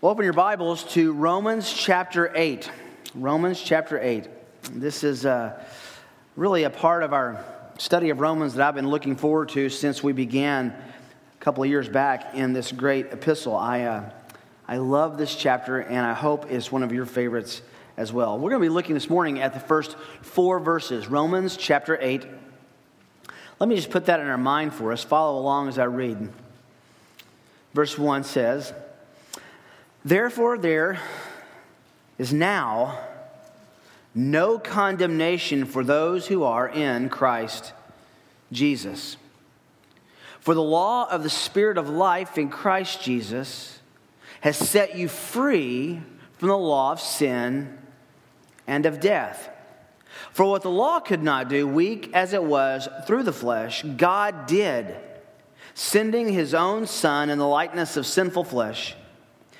Well, open your Bibles to Romans chapter 8. Romans chapter 8. This is uh, really a part of our study of Romans that I've been looking forward to since we began a couple of years back in this great epistle. I, uh, I love this chapter, and I hope it's one of your favorites as well. We're going to be looking this morning at the first four verses Romans chapter 8. Let me just put that in our mind for us. Follow along as I read. Verse 1 says, Therefore, there is now no condemnation for those who are in Christ Jesus. For the law of the Spirit of life in Christ Jesus has set you free from the law of sin and of death. For what the law could not do, weak as it was through the flesh, God did, sending his own Son in the likeness of sinful flesh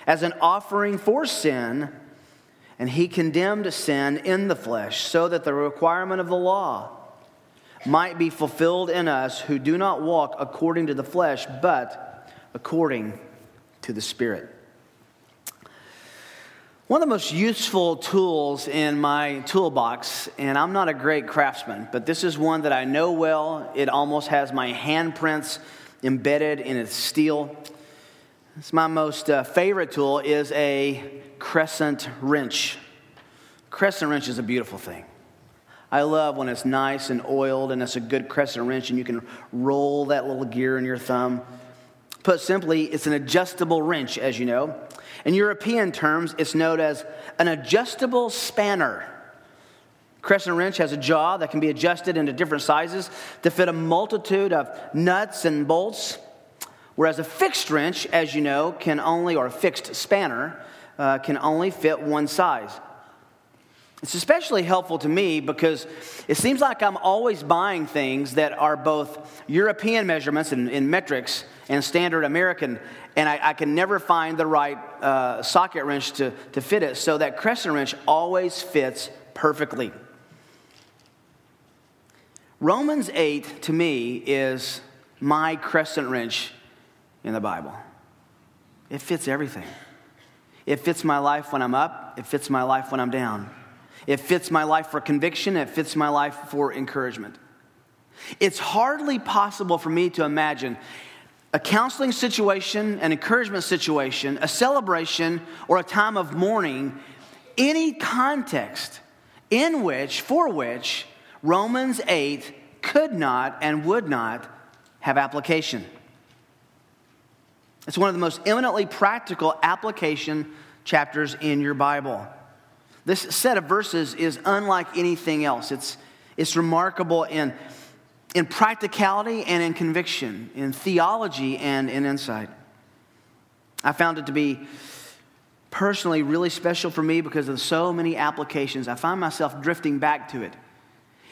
as an offering for sin, and he condemned sin in the flesh, so that the requirement of the law might be fulfilled in us who do not walk according to the flesh, but according to the Spirit. One of the most useful tools in my toolbox, and I'm not a great craftsman, but this is one that I know well. It almost has my handprints embedded in its steel. It's my most uh, favorite tool is a crescent wrench. Crescent wrench is a beautiful thing. I love when it's nice and oiled and it's a good crescent wrench and you can roll that little gear in your thumb. Put simply, it's an adjustable wrench, as you know. In European terms, it's known as an adjustable spanner. Crescent wrench has a jaw that can be adjusted into different sizes to fit a multitude of nuts and bolts. Whereas a fixed wrench, as you know, can only, or a fixed spanner, uh, can only fit one size. It's especially helpful to me because it seems like I'm always buying things that are both European measurements in, in metrics and standard American, and I, I can never find the right uh, socket wrench to, to fit it. So that crescent wrench always fits perfectly. Romans 8 to me is my crescent wrench in the Bible. It fits everything. It fits my life when I'm up, it fits my life when I'm down. It fits my life for conviction, it fits my life for encouragement. It's hardly possible for me to imagine a counseling situation, an encouragement situation, a celebration, or a time of mourning, any context in which, for which, Romans 8 could not and would not have application. It's one of the most eminently practical application chapters in your Bible. This set of verses is unlike anything else. It's, it's remarkable in, in practicality and in conviction, in theology and in insight. I found it to be personally really special for me because of so many applications. I find myself drifting back to it.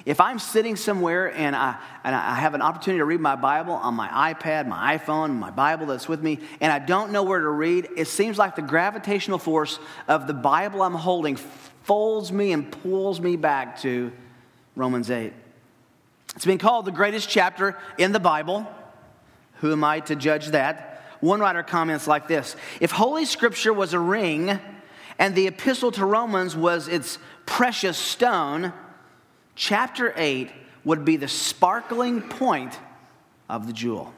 If I'm sitting somewhere and I, and I have an opportunity to read my Bible on my iPad, my iPhone, my Bible that's with me, and I don't know where to read, it seems like the gravitational force of the Bible I'm holding folds me and pulls me back to Romans 8. It's been called the greatest chapter in the Bible. Who am I to judge that? One writer comments like this If Holy Scripture was a ring and the epistle to Romans was its precious stone, chapter 8 would be the sparkling point of the jewel.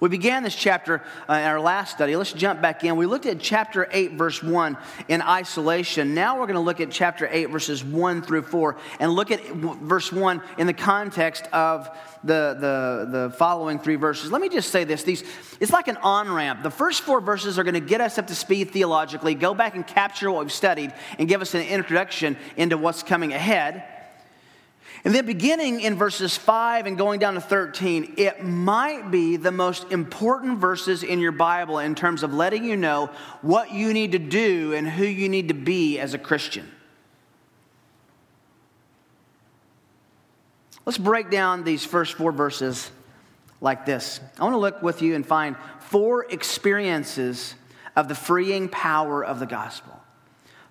We began this chapter uh, in our last study. Let's jump back in. We looked at chapter 8, verse 1 in isolation. Now we're going to look at chapter 8, verses 1 through 4, and look at verse 1 in the context of the, the, the following three verses. Let me just say this These, it's like an on ramp. The first four verses are going to get us up to speed theologically, go back and capture what we've studied, and give us an introduction into what's coming ahead. And then beginning in verses 5 and going down to 13, it might be the most important verses in your Bible in terms of letting you know what you need to do and who you need to be as a Christian. Let's break down these first four verses like this. I want to look with you and find four experiences of the freeing power of the gospel.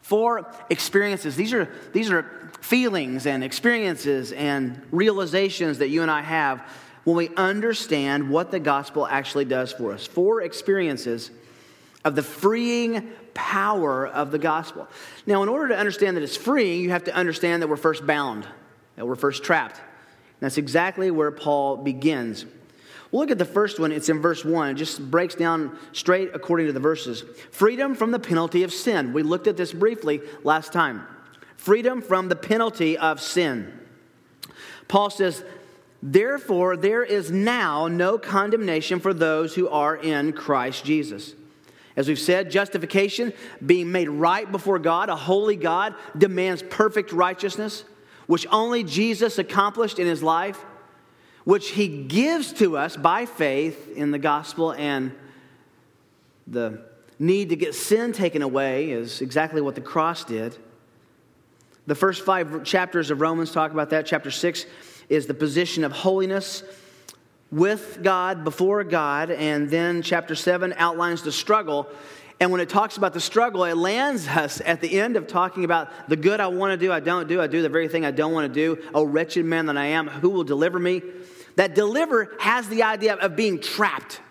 Four experiences. These are, these are feelings and experiences and realizations that you and I have when we understand what the gospel actually does for us. Four experiences of the freeing power of the gospel. Now, in order to understand that it's freeing, you have to understand that we're first bound, that we're first trapped. And that's exactly where Paul begins. We'll look at the first one. It's in verse 1. It just breaks down straight according to the verses. Freedom from the penalty of sin. We looked at this briefly last time. Freedom from the penalty of sin. Paul says, Therefore, there is now no condemnation for those who are in Christ Jesus. As we've said, justification, being made right before God, a holy God, demands perfect righteousness, which only Jesus accomplished in his life, which he gives to us by faith in the gospel, and the need to get sin taken away is exactly what the cross did. The first five chapters of Romans talk about that. Chapter 6 is the position of holiness with God, before God, and then chapter 7 outlines the struggle. And when it talks about the struggle, it lands us at the end of talking about the good I want to do, I don't do, I do the very thing I don't want to do. Oh, wretched man that I am, who will deliver me? That deliver has the idea of being trapped.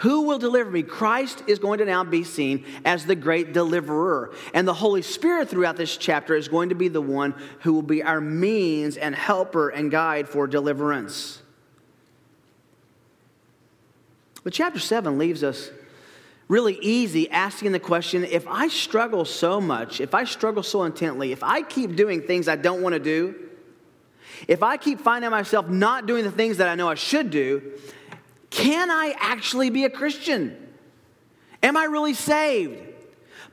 Who will deliver me? Christ is going to now be seen as the great deliverer. And the Holy Spirit throughout this chapter is going to be the one who will be our means and helper and guide for deliverance. But chapter 7 leaves us really easy asking the question if I struggle so much, if I struggle so intently, if I keep doing things I don't want to do, if I keep finding myself not doing the things that I know I should do, can I actually be a Christian? Am I really saved?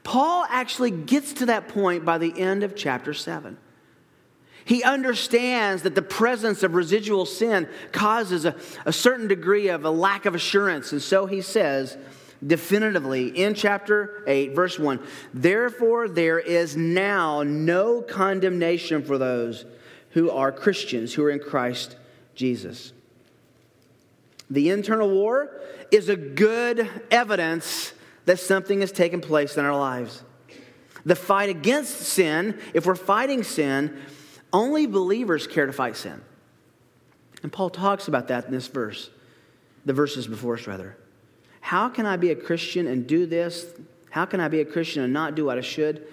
Paul actually gets to that point by the end of chapter 7. He understands that the presence of residual sin causes a, a, certain degree of a lack of assurance. And so he says definitively in chapter 8, verse 1 Therefore, there is now no condemnation for those who are Christians, who are in Christ Jesus. The internal war is a good evidence that something has taken place in our lives. The fight against sin, if we're fighting sin, only believers care to fight sin. And Paul talks about that in this verse, the verses before us, rather. How can I be a Christian and do this? How can I be a Christian and not do what I should?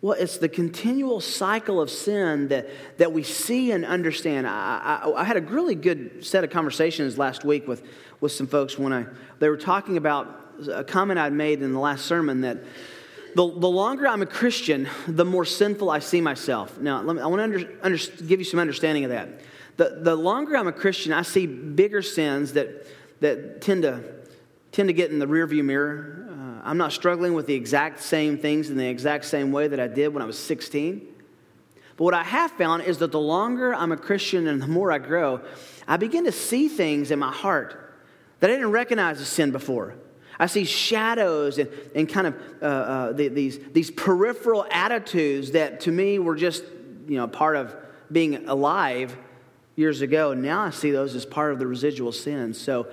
Well, it's the continual cycle of sin that, that we see and understand. I, I, I, had a really good set of conversations last week with, with some folks when I, they were talking about a comment I'd made in the last sermon that the, the longer I'm a Christian, the more sinful I see myself. Now, me, I want to under, under, give you some understanding of that. The, the longer I'm a Christian, I see bigger sins that, that tend, to, tend to get in the rearview mirror. I'm not struggling with the exact same things in the exact same way that I did when I was 16. But what I have found is that the longer I'm a Christian and the more I grow, I begin to see things in my heart that I didn't recognize as sin before. I see shadows and, and kind of uh, uh, the, these, these peripheral attitudes that to me were just you know, part of being alive years ago. Now I see those as part of the residual sin. So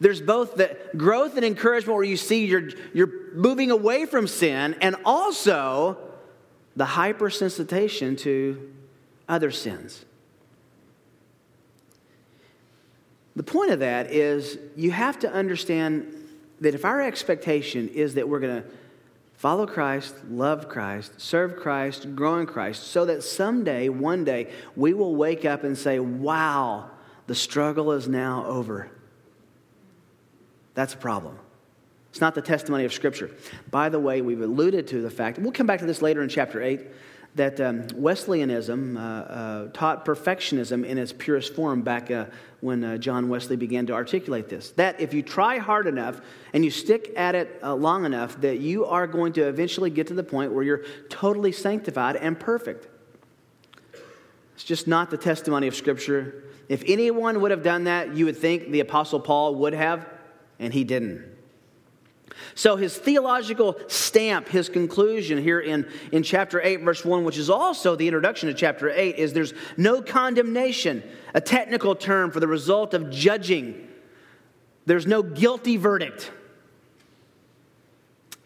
there's both the growth and encouragement where you see you're, you're moving away from sin, and also the hypersensitization to other sins. The point of that is you have to understand that if our expectation is that we're going to follow Christ, love Christ, serve Christ, grow in Christ, so that someday, one day, we will wake up and say, wow, the struggle is now over. That's a problem. It's not the testimony of Scripture. By the way, we've alluded to the fact, we'll come back to this later in chapter 8, that um, Wesleyanism uh, uh, taught perfectionism in its purest form back uh, when uh, John Wesley began to articulate this. That if you try hard enough and you stick at it uh, long enough, that you are going to eventually get to the point where you're totally sanctified and perfect. It's just not the testimony of Scripture. If anyone would have done that, you would think the Apostle Paul would have, and he didn't. So, his theological stamp, his conclusion here in, in chapter 8, verse 1, which is also the introduction to chapter 8, is there's no condemnation, a technical term for the result of judging. There's no guilty verdict.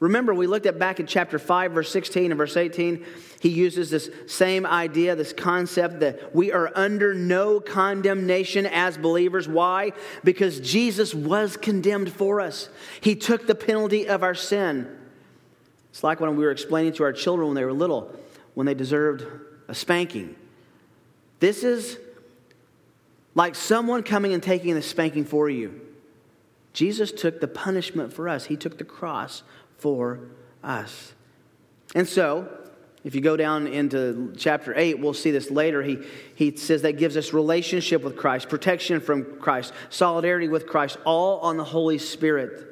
Remember, we looked at back in chapter 5, verse 16 and verse 18. He uses this same idea, this concept that we are under no condemnation as believers. Why? Because Jesus was condemned for us, He took the penalty of our sin. It's like when we were explaining to our children when they were little, when they deserved a spanking. This is like someone coming and taking the spanking for you. Jesus took the punishment for us, He took the cross for us. And so, if you go down into chapter 8, we'll see this later. He, he says that gives us relationship with Christ, protection from Christ, solidarity with Christ, all on the Holy Spirit,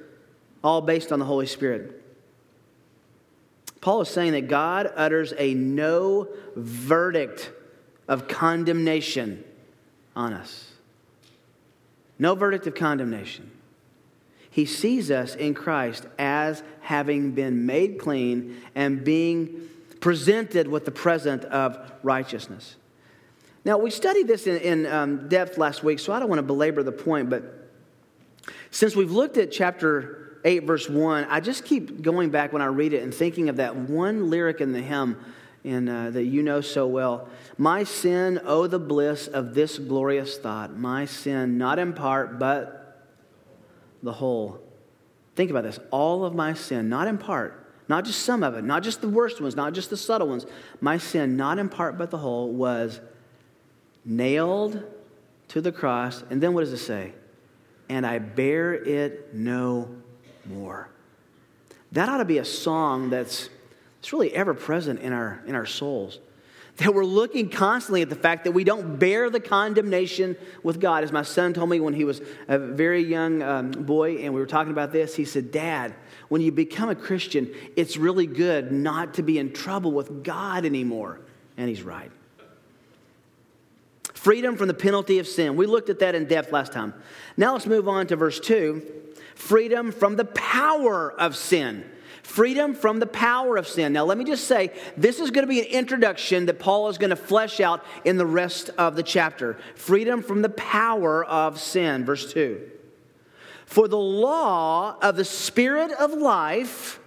all based on the Holy Spirit. Paul is saying that God utters a no verdict of condemnation on us. No verdict of condemnation. He sees us in Christ as having been made clean and being presented with the present of righteousness. Now, we studied this in, in um, depth last week, so I don't want to belabor the point, but since we've looked at chapter 8, verse 1, I just keep going back when I read it and thinking of that one lyric in the hymn uh, that you know so well. My sin, oh, the bliss of this glorious thought. My sin, not in part, but the whole. Think about this all of my sin, not in part, not just some of it, not just the worst ones, not just the subtle ones. My sin, not in part but the whole, was nailed to the cross. And then what does it say? And I bear it no more. That ought to be a song that's, that's really ever present in our, in our souls that we're looking constantly at the fact that we don't bear the condemnation with God. As my son told me when he was a very young um, boy and we were talking about this, he said, Dad, when you become a Christian, it's really good not to be in trouble with God anymore. And he's right. Freedom from the penalty of sin. We looked at that in depth last time. Now let's move on to verse 2 freedom from the power of sin freedom from the power of sin. Now, let me just say, this is going to be an introduction that Paul is going to flesh out in the rest of the chapter. Freedom from the power of sin. Verse 2. For the law of the Spirit of life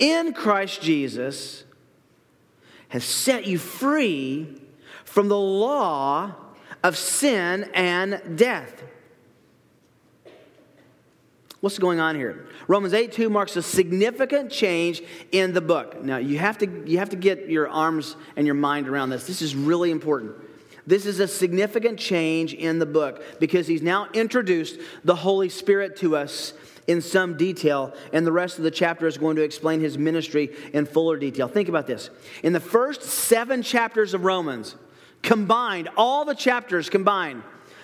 in Christ Jesus has set you free from the law of sin and death. What's going on here? Romans 8 2 marks a significant change in the book. Now, you have, to, you have to get your arms and your mind around this. This is really important. This is a significant change in the book because he's now introduced the Holy Spirit to us in some detail, and the rest of the chapter is going to explain his ministry in fuller detail. Think about this. In the first seven chapters of Romans, combined, all the chapters combined,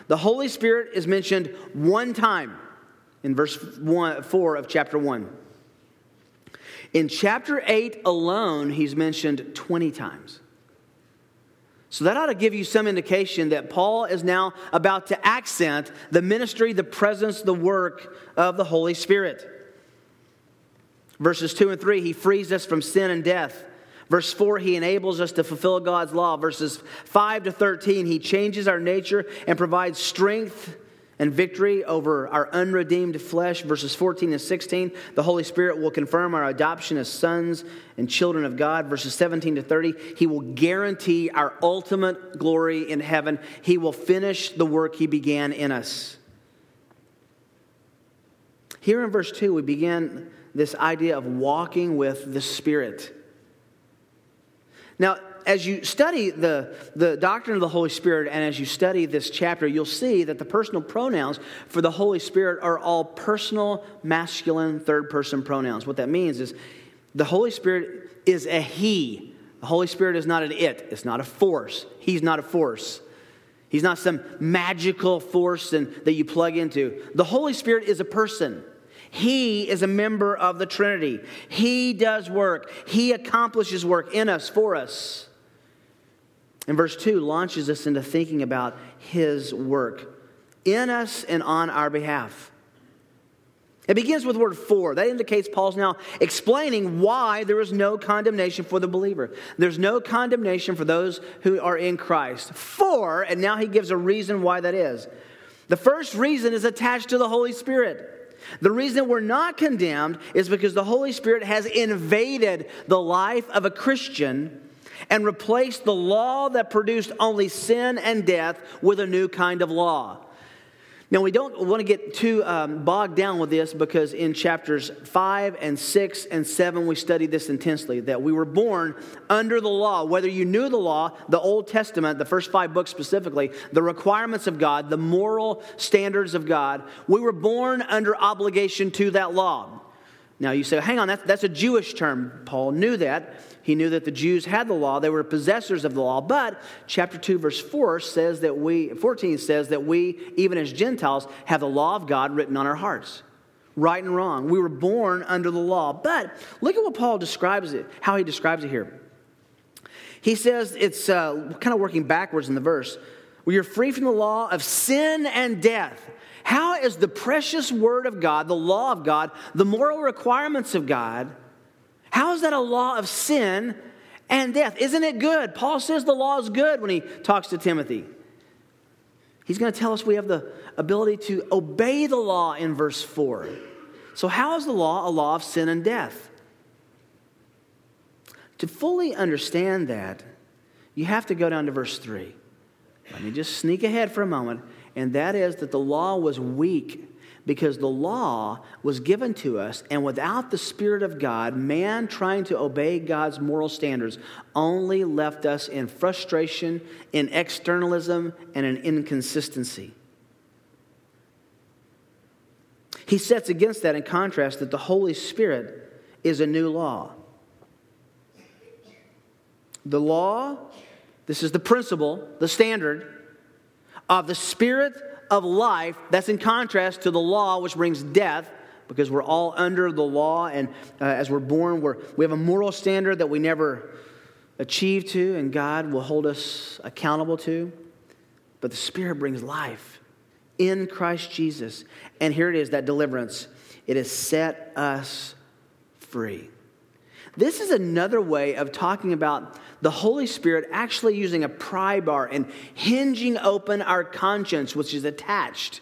the Holy Spirit is mentioned one time in verse one, 4 of chapter 1. In chapter 8 alone, he's mentioned 20 times. So that ought to give you some indication that Paul is now about to accent the ministry, the presence, the work of the Holy Spirit. Verses 2 and 3, he frees us from sin and death. Verse 4, he enables us to fulfill God's law. Verses 5 to 13, he changes our nature and provides strength and victory over our unredeemed flesh. Verses 14 and 16, the Holy Spirit will confirm our adoption as sons and children of God. Verses 17 to 30, He will guarantee our ultimate glory in heaven. He will finish the work He began in us. Here in verse 2, we begin this idea of walking with the Spirit. Now, as you study the, the doctrine of the Holy Spirit and as you study this chapter, you'll see that the personal pronouns for the Holy Spirit are all personal, masculine, third person pronouns. What that means is the Holy Spirit is a He. The Holy Spirit is not an it, it's not a force. He's not a force. He's not some magical force that you plug into. The Holy Spirit is a person. He is a member of the Trinity. He does work. He accomplishes work in us, for us. And verse 2 launches us into thinking about his work in us and on our behalf. It begins with word for. That indicates Paul's now explaining why there is no condemnation for the believer. There's no condemnation for those who are in Christ. For, and now he gives a reason why that is. The first reason is attached to the Holy Spirit. The reason we're not condemned is because the Holy Spirit has invaded the life of a Christian and replaced the law that produced only sin and death with a new kind of law. Now, we don't want to get too um, bogged down with this because in chapters 5 and 6 and 7, we studied this intensely that we were born under the law. Whether you knew the law, the Old Testament, the first five books specifically, the requirements of God, the moral standards of God, we were born under obligation to that law. Now, you say, hang on, that's, that's a Jewish term. Paul knew that. He knew that the Jews had the law, they were possessors of the law. But chapter 2, verse 4 says that we, 14 says that we, even as Gentiles, have the law of God written on our hearts. Right and wrong. We were born under the law. But look at what Paul describes it, how he describes it here. He says it's uh, kind of working backwards in the verse. We are free from the law of sin and death. How is the precious word of God, the law of God, the moral requirements of God, how is that a law of sin and death? Isn't it good? Paul says the law is good when he talks to Timothy. He's going to tell us we have the ability to obey the law in verse 4. So, how is the law a law of sin and death? To fully understand that, you have to go down to verse 3. Let me just sneak ahead for a moment, and that is that the law was weak because the law was given to us, and without the Spirit of God, man trying to obey God's moral standards only left us in frustration, in externalism, and in inconsistency. He sets against that in contrast that the Holy Spirit is a new law. The law, this is the principle, the standard of the Spirit of life that's in contrast to the law, which brings death, because we're all under the law. And uh, as we're born, we're, we have a moral standard that we never achieve to, and God will hold us accountable to. But the Spirit brings life in Christ Jesus. And here it is that deliverance. It has set us free. This is another way of talking about the Holy Spirit actually using a pry bar and hinging open our conscience, which is attached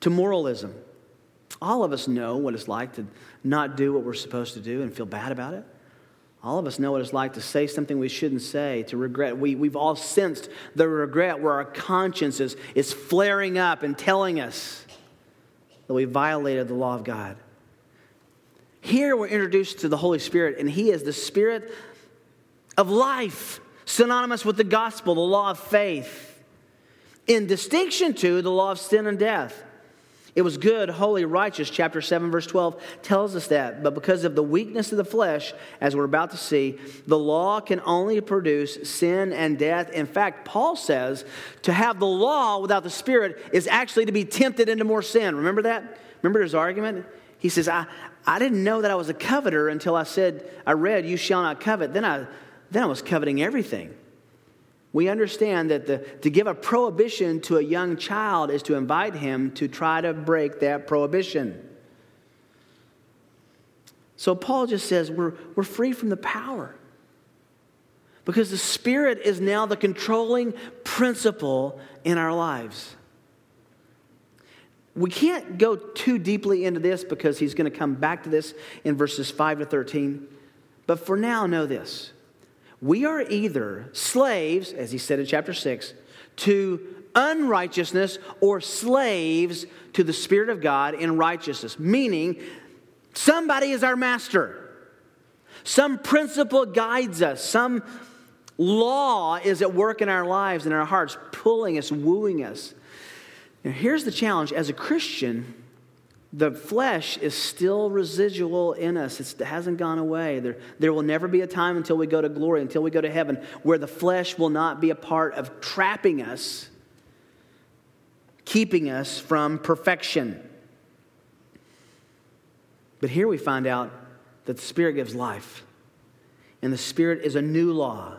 to moralism. All of us know what it's like to not do what we're supposed to do and feel bad about it. All of us know what it's like to say something we shouldn't say, to regret. We, we've all sensed the regret where our conscience is, is flaring up and telling us that we violated the law of God. Here we're introduced to the Holy Spirit, and He is the Spirit of life, synonymous with the gospel, the law of faith, in distinction to the law of sin and death. It was good, holy, righteous. Chapter 7, verse 12 tells us that. But because of the weakness of the flesh, as we're about to see, the law can only produce sin and death. In fact, Paul says to have the law without the Spirit is actually to be tempted into more sin. Remember that? Remember his argument? He says, I, I didn't know that I was a coveter until I said, I read, You shall not covet. Then I then I was coveting everything. We understand that the, to give a prohibition to a young child is to invite him to try to break that prohibition. So Paul just says we're, we're free from the power because the Spirit is now the controlling principle in our lives. We can't go too deeply into this because he's going to come back to this in verses 5 to 13. But for now, know this we are either slaves, as he said in chapter 6, to unrighteousness or slaves to the Spirit of God in righteousness, meaning somebody is our master. Some principle guides us, some law is at work in our lives and our hearts, pulling us, wooing us. Now, here's the challenge as a Christian, the flesh is still residual in us. It's, it hasn't gone away. There, there will never be a time until we go to glory, until we go to heaven, where the flesh will not be a part of trapping us, keeping us from perfection. But here we find out that the Spirit gives life, and the Spirit is a new law.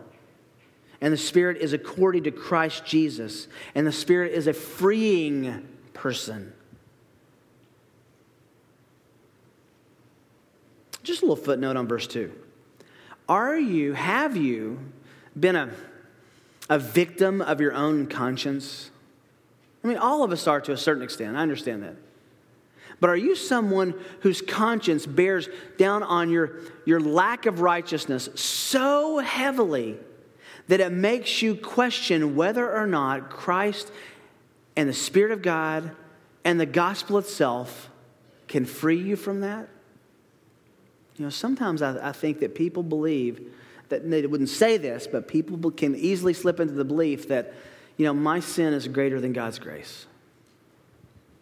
And the Spirit is according to Christ Jesus. And the Spirit is a freeing person. Just a little footnote on verse 2. Are you, have you been a, a victim of your own conscience? I mean, all of us are to a certain extent. I understand that. But are you someone whose conscience bears down on your, your lack of righteousness so heavily that it makes you question whether or not Christ and the Spirit of God and the gospel itself can free you from that? You know, sometimes I, I think that people believe that they wouldn't say this, but people can easily slip into the belief that, you know, my sin is greater than God's grace.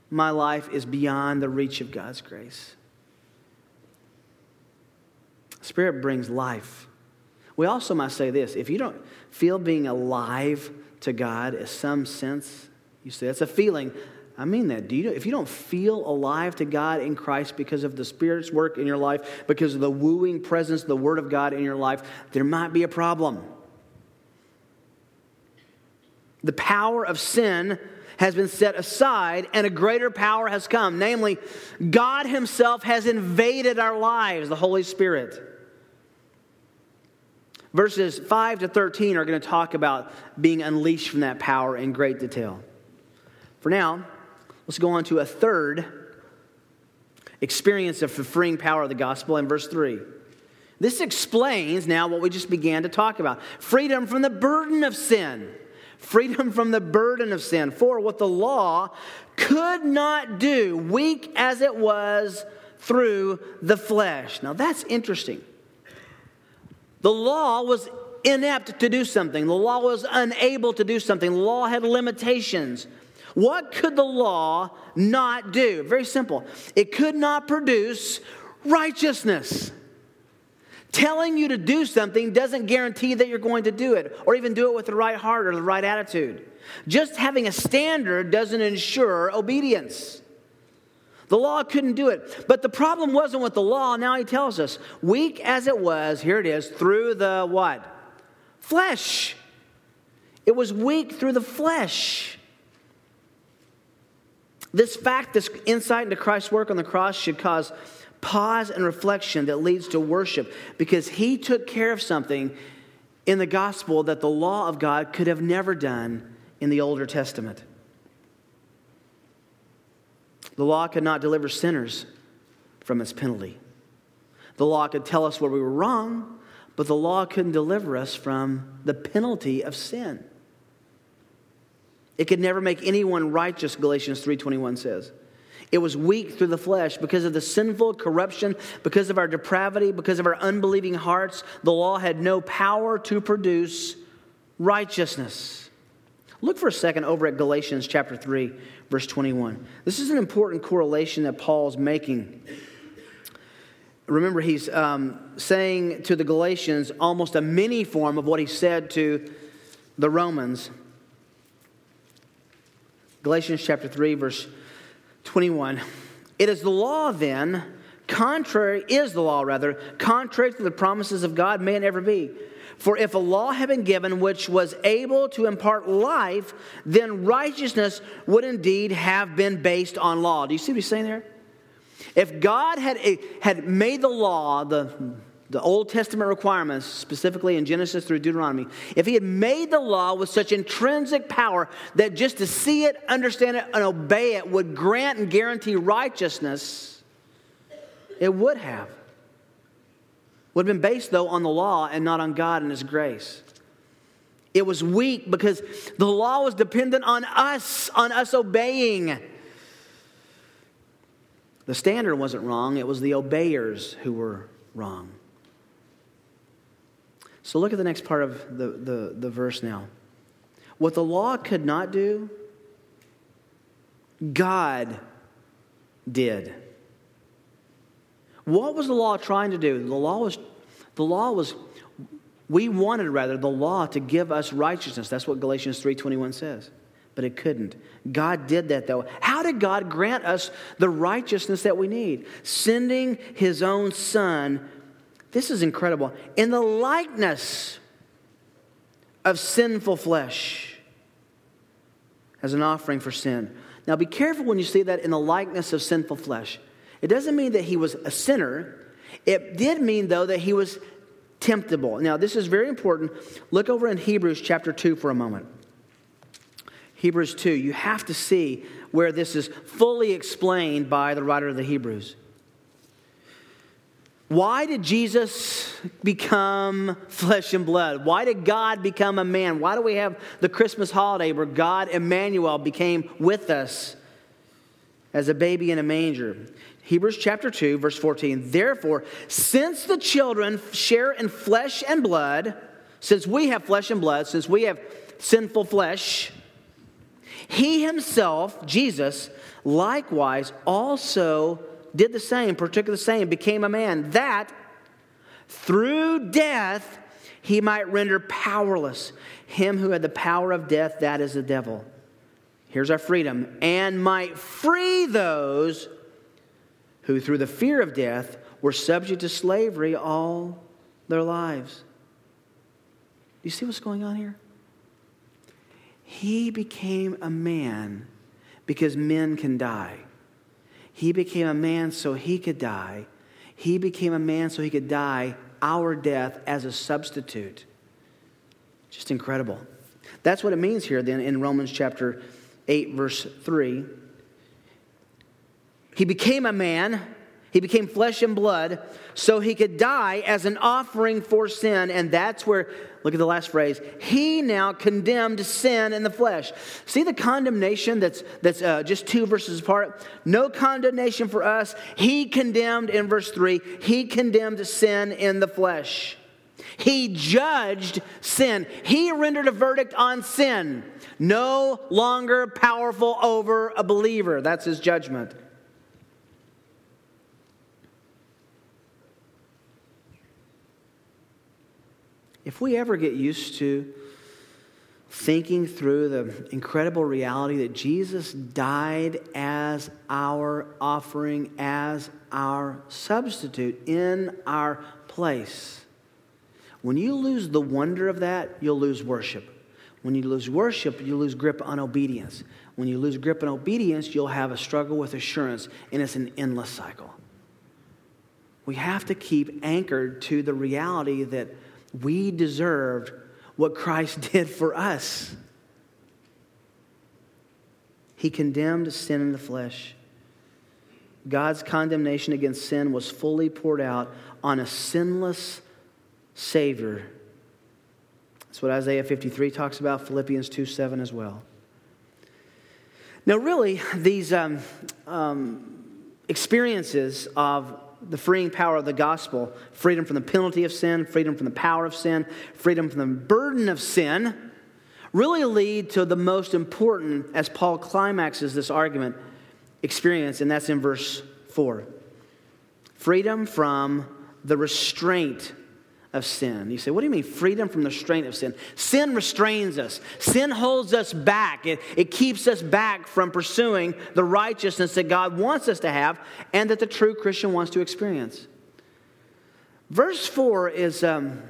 My life is beyond the reach of God's grace. Spirit brings life. We also must say this if you don't feel being alive to God in some sense, you say that's a feeling. I mean that. Do you, if you don't feel alive to God in Christ because of the Spirit's work in your life, because of the wooing presence the Word of God in your life, there might be a problem. The power of sin has been set aside and a greater power has come. Namely, God Himself has invaded our lives, the Holy Spirit. Verses 5 to 13 are going to talk about being unleashed from that power in great detail. For now, let's go on to a third experience of the freeing power of the gospel in verse 3. This explains now what we just began to talk about freedom from the burden of sin. Freedom from the burden of sin. For what the law could not do, weak as it was through the flesh. Now that's interesting. The law was inept to do something, the law was unable to do something, the law had limitations. What could the law not do? Very simple. It could not produce righteousness. Telling you to do something doesn't guarantee that you're going to do it or even do it with the right heart or the right attitude. Just having a standard doesn't ensure obedience. The law couldn't do it. But the problem wasn't with the law. Now he tells us, weak as it was, here it is, through the what? Flesh. It was weak through the flesh. This fact, this insight into Christ's work on the cross should cause pause and reflection that leads to worship because he took care of something in the gospel that the law of God could have never done in the Older Testament. The law could not deliver sinners from its penalty. The law could tell us where we were wrong, but the law couldn't deliver us from the penalty of sin. It could never make anyone righteous, Galatians 3:21 says. It was weak through the flesh because of the sinful corruption, because of our depravity, because of our unbelieving hearts. The law had no power to produce righteousness. Look for a second over at Galatians chapter 3, verse 21. This is an important correlation that Paul's making. Remember, he's um, saying to the Galatians almost a mini form of what he said to the Romans. Galatians chapter 3, verse 21. It is the law then, contrary, is the law rather, contrary to the promises of God, may it never be. For if a law had been given which was able to impart life, then righteousness would indeed have been based on law. Do you see what he's saying there? If God had, eh, had made the law, the the Old Testament requirements, specifically in Genesis through Deuteronomy, if he had made the law with such intrinsic power that just to see it, understand it, and obey it would grant and guarantee righteousness, it would have. Would have been based, though, on the law and not on God and his grace. It was weak because the law was dependent on us, on us obeying. The standard wasn't wrong, it was the obeyers who were wrong. So look at the next part of the, the, the verse now. What the law could not do, God did. What was the law trying to do? The law was, the law was, we wanted rather the law to give us righteousness. That's what Galatians 3.21 says. But it couldn't. God did that though. How did God grant us the righteousness that we need? Sending his own son this is incredible. In the likeness of sinful flesh as an offering for sin. Now be careful when you see that in the likeness of sinful flesh. It doesn't mean that he was a sinner. It did mean, though, that he was temptable. Now, this is very important. Look over in Hebrews chapter 2 for a moment. Hebrews 2, you have to see where this is fully explained by the writer of the Hebrews. Why did Jesus become flesh and blood? Why did God become a man? Why do we have the Christmas holiday where God, Emmanuel, became with us as a baby in a manger? Hebrews chapter 2, verse 14. Therefore, since the children share in flesh and blood, since we have flesh and blood, since we have sinful flesh, he himself, Jesus, likewise also did the same, partook of the same, became a man, that through death he might render powerless him who had the power of death, that is the devil. Here's our freedom, and might free those who, through the fear of death, were subject to slavery all their lives. Do you see what's going on here? He became a man because men can die. He became a man so he could die. He became a man so he could die our death as a substitute. Just incredible. That's what it means here then in Romans chapter 8, verse 3. He became a man he became flesh and blood so he could die as an offering for sin. And that's where, look at the last phrase, he now condemned sin in the flesh. See the condemnation that's, that's uh, just two verses apart? No condemnation for us. He condemned in verse 3, he condemned sin in the flesh. He judged sin. He rendered a verdict on sin. No longer powerful over a believer. That's his judgment. If we ever get used to thinking through the incredible reality that Jesus died as our offering, as our substitute in our place, when you lose the wonder of that, you'll lose worship. When you lose worship, you lose grip on obedience. When you lose grip on obedience, you'll have a struggle with assurance, and it's an endless cycle. We have to keep anchored to the reality that we deserved what Christ did for us. He condemned sin in the flesh. God's condemnation against sin was fully poured out on a sinless Savior. That's what Isaiah 53 talks about, Philippians 2 7 as well. Now, really, these um, um, experiences of the freeing power of the gospel freedom from the penalty of sin, freedom from the power of sin, freedom from the burden of sin really lead to the most important, as Paul climaxes this argument, experience, and that's in verse 4 freedom from the restraint of sin. You say, what do you mean freedom from the restraint of sin? Sin restrains us, sin holds us back. It, it keeps us back from pursuing the righteousness that God wants us to have and that the true Christian wants to experience. Verse 4 is. Um,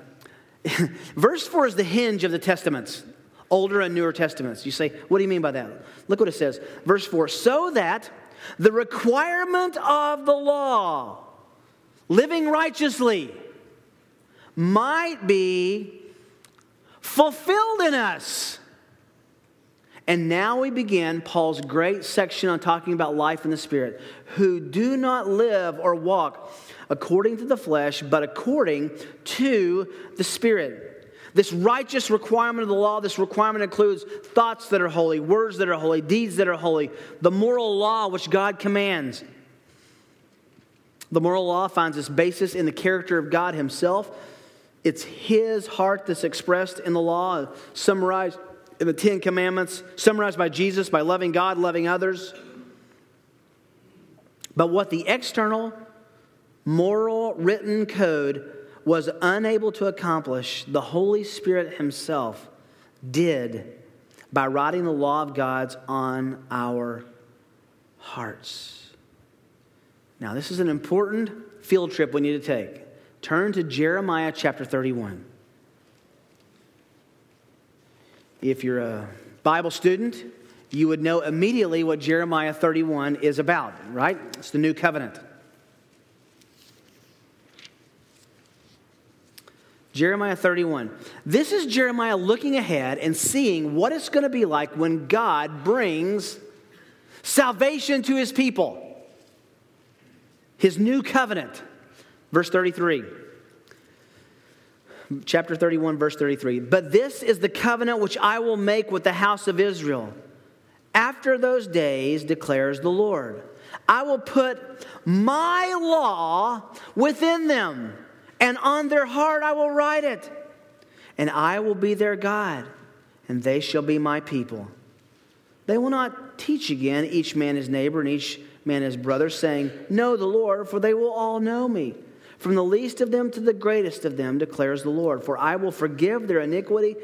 verse 4 is the hinge of the testaments, Older and Newer Testaments. You say, what do you mean by that? Look what it says. Verse 4 So that the requirement of the law, living righteously, might be fulfilled in us. And now we begin Paul's great section on talking about life in the Spirit, who do not live or walk according to the flesh, but according to the Spirit. This righteous requirement of the law, this requirement includes thoughts that are holy, words that are holy, deeds that are holy, the moral law which God commands. The moral law finds its basis in the character of God Himself it's His heart that's expressed in the law, summarized in the Ten Commandments, summarized by Jesus by loving God, loving others. But what the external, moral, written code was unable to accomplish, the Holy Spirit Himself did by writing the law of God's on our hearts. Now, this is an important field trip we need to take. Turn to Jeremiah chapter 31. If you're a Bible student, you would know immediately what Jeremiah 31 is about, right? It's the new covenant. Jeremiah 31. This is Jeremiah looking ahead and seeing what it's going to be like when God brings salvation to his people, his new covenant. Verse 33 chapter 31, verse 33. But this is the covenant which I will make with the house of Israel. After those days, declares the Lord, I will put my law within them, and on their heart I will write it. And I will be their God, and they shall be my people. They will not teach again each man his neighbor and each man his brother, saying, Know the Lord, for they will all know me from the least of them to the greatest of them, declares the Lord. For I will forgive their iniquity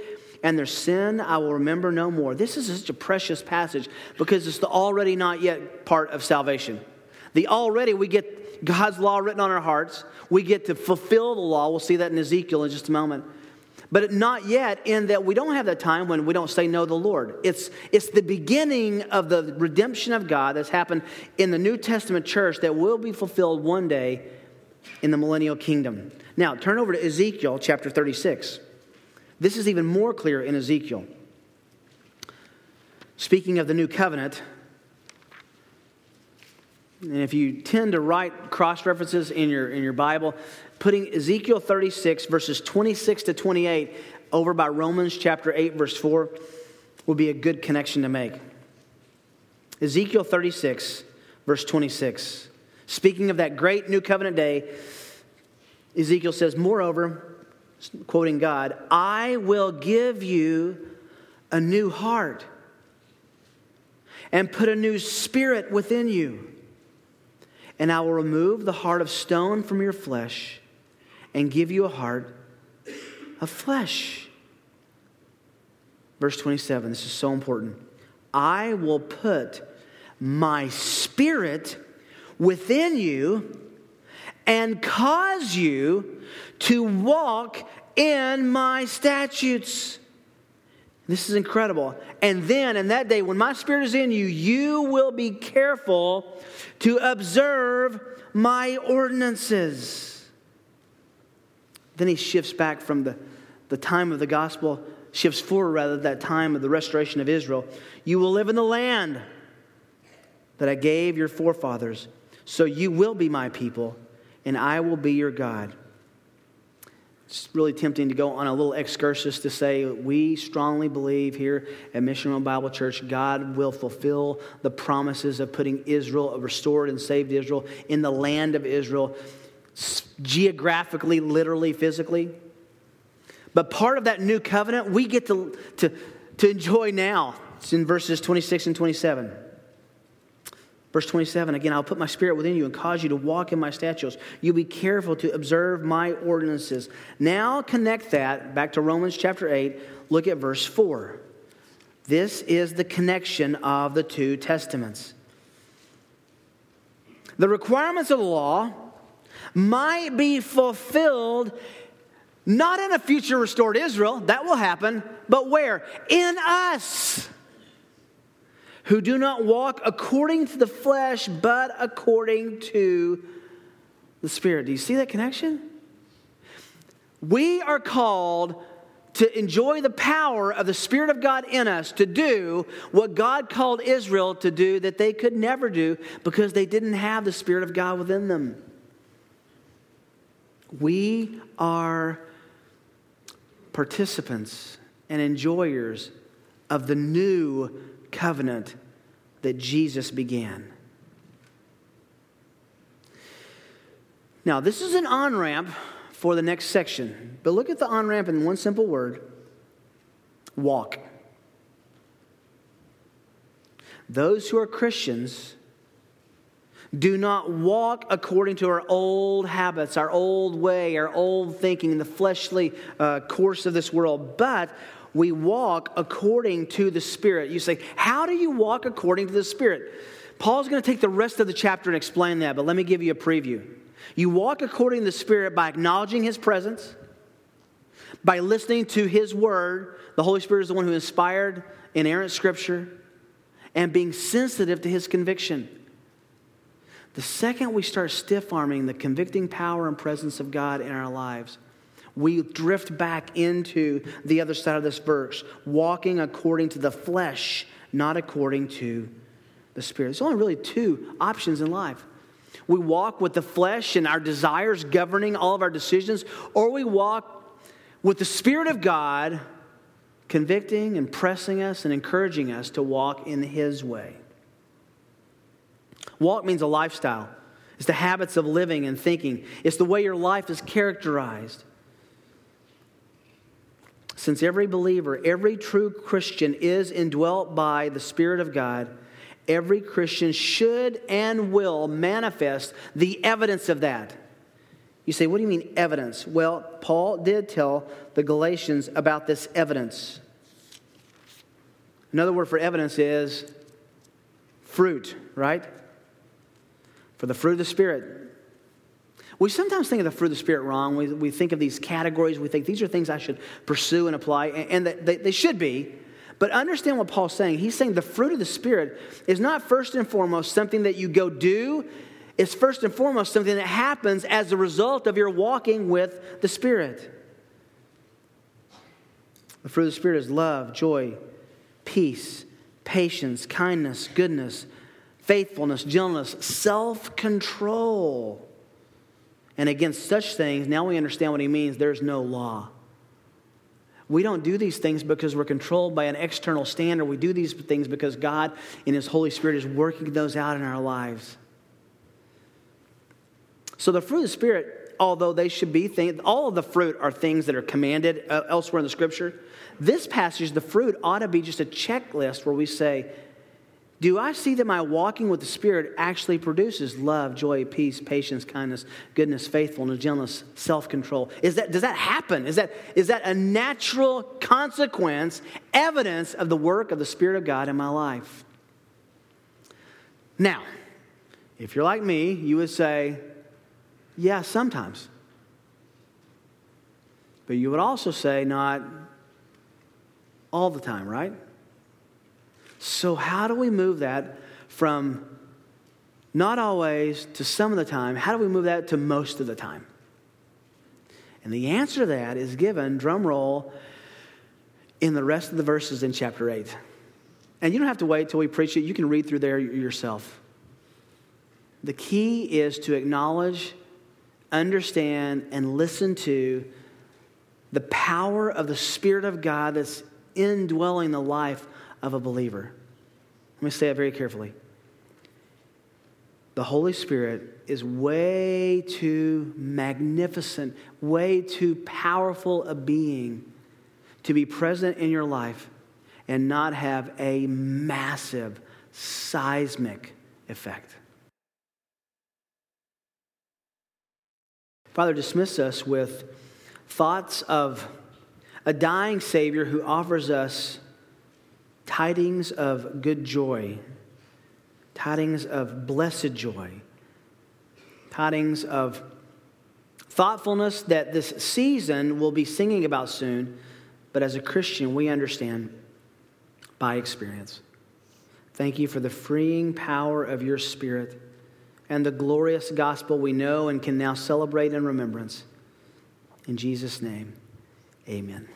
and their sin I will remember no more. This is such a precious passage because it's the already not yet part of salvation. The already, we get God's law written on our hearts. We get to fulfill the law. We'll see that in Ezekiel in just a moment. But not yet, in that we don't have that time when we don't say no to the Lord. It's, it's the beginning of the redemption of God that's happened in the New Testament church that will be fulfilled one day in the millennial kingdom. Now, turn over to Ezekiel chapter 36. This is even more clear in Ezekiel. Speaking of the new covenant, and if you tend to write cross references in your, in your Bible, putting Ezekiel 36, verses 26 to 28, over by Romans chapter 8, verse 4, would be a good connection to make. Ezekiel 36, verse 26. Speaking of that great new covenant day, Ezekiel says, Moreover, quoting God, I will give you a new heart and put a new spirit within you. And I will remove the heart of stone from your flesh and give you a heart of flesh. Verse 27, this is so important. I will put my spirit within you and cause you to walk in my statutes. This is incredible. And then, in that day, when my spirit is in you, you will be careful to observe my ordinances. Then he shifts back from the, the time of the gospel, shifts forward rather, that time of the restoration of Israel. You will live in the land that I gave your forefathers so you will be my people, and I will be your God. It's really tempting to go on a little excursus to say we strongly believe here at Mission Road Bible Church God will fulfill the promises of putting Israel, a restored and saved Israel, in the land of Israel, geographically, literally, physically. But part of that new covenant we get to, to, to enjoy now. It's in verses 26 and 27. Verse 27 again, I'll put my spirit within you and cause you to walk in my statutes. You'll be careful to observe my ordinances. Now connect that back to Romans chapter 8. Look at verse 4. This is the connection of the two testaments. The requirements of the law might be fulfilled not in a future restored Israel, that will happen, but where? In us who do not walk according to the flesh, but according to the Spirit. Do you see that connection? We are called to enjoy the power of the Spirit of God in us to do what God called Israel to do that they could never do because they didn't have the Spirit of God within them. We are participants and enjoyers of the new covenant that Jesus began. Now, this is an on ramp for the next section, but look at the on ramp in one simple word walk. Those who are Christians do not walk according to our old habits, our old way, our old thinking, the fleshly uh, course of this world, but we walk according to the Spirit. You say, How do you walk according to the Spirit? Paul's going to take the rest of the chapter and explain that, but let me give you a preview. You walk according to the Spirit by acknowledging His presence, by listening to His Word. The Holy Spirit is the one who inspired inerrant Scripture, and being sensitive to His conviction. The second we start stiff arming the convicting power and presence of God in our lives, we drift back into the other side of this verse, walking according to the flesh, not according to the Spirit. There's only really two options in life. We walk with the flesh and our desires governing all of our decisions, or we walk with the Spirit of God convicting and pressing us and encouraging us to walk in His way. Walk means a lifestyle, it's the habits of living and thinking, it's the way your life is characterized. Since every believer, every true Christian is indwelt by the Spirit of God, every Christian should and will manifest the evidence of that. You say, what do you mean evidence? Well, Paul did tell the Galatians about this evidence. Another word for evidence is fruit, right? For the fruit of the Spirit. We sometimes think of the fruit of the Spirit wrong. We, we think of these categories. We think these are things I should pursue and apply, and, and they, they should be. But understand what Paul's saying. He's saying the fruit of the Spirit is not first and foremost something that you go do, it's first and foremost something that happens as a result of your walking with the Spirit. The fruit of the Spirit is love, joy, peace, patience, kindness, goodness, faithfulness, gentleness, self control. And against such things, now we understand what he means there's no law. We don't do these things because we're controlled by an external standard. We do these things because God, in His Holy Spirit, is working those out in our lives. So the fruit of the Spirit, although they should be things, all of the fruit are things that are commanded uh, elsewhere in the Scripture. This passage, the fruit, ought to be just a checklist where we say, do I see that my walking with the Spirit actually produces love, joy, peace, patience, kindness, goodness, faithfulness, gentleness, self control? Is that, does that happen? Is that, is that a natural consequence, evidence of the work of the Spirit of God in my life? Now, if you're like me, you would say, yeah, sometimes. But you would also say, not all the time, right? So, how do we move that from not always to some of the time? How do we move that to most of the time? And the answer to that is given, drum roll, in the rest of the verses in chapter 8. And you don't have to wait till we preach it, you can read through there yourself. The key is to acknowledge, understand, and listen to the power of the Spirit of God that's indwelling the life of a believer. Let me say that very carefully. The Holy Spirit is way too magnificent, way too powerful a being to be present in your life and not have a massive seismic effect. Father, dismiss us with thoughts of a dying Savior who offers us tidings of good joy, tidings of blessed joy, tidings of thoughtfulness that this season will be singing about soon, but as a Christian, we understand by experience. Thank you for the freeing power of your Spirit and the glorious gospel we know and can now celebrate in remembrance. In Jesus' name, amen.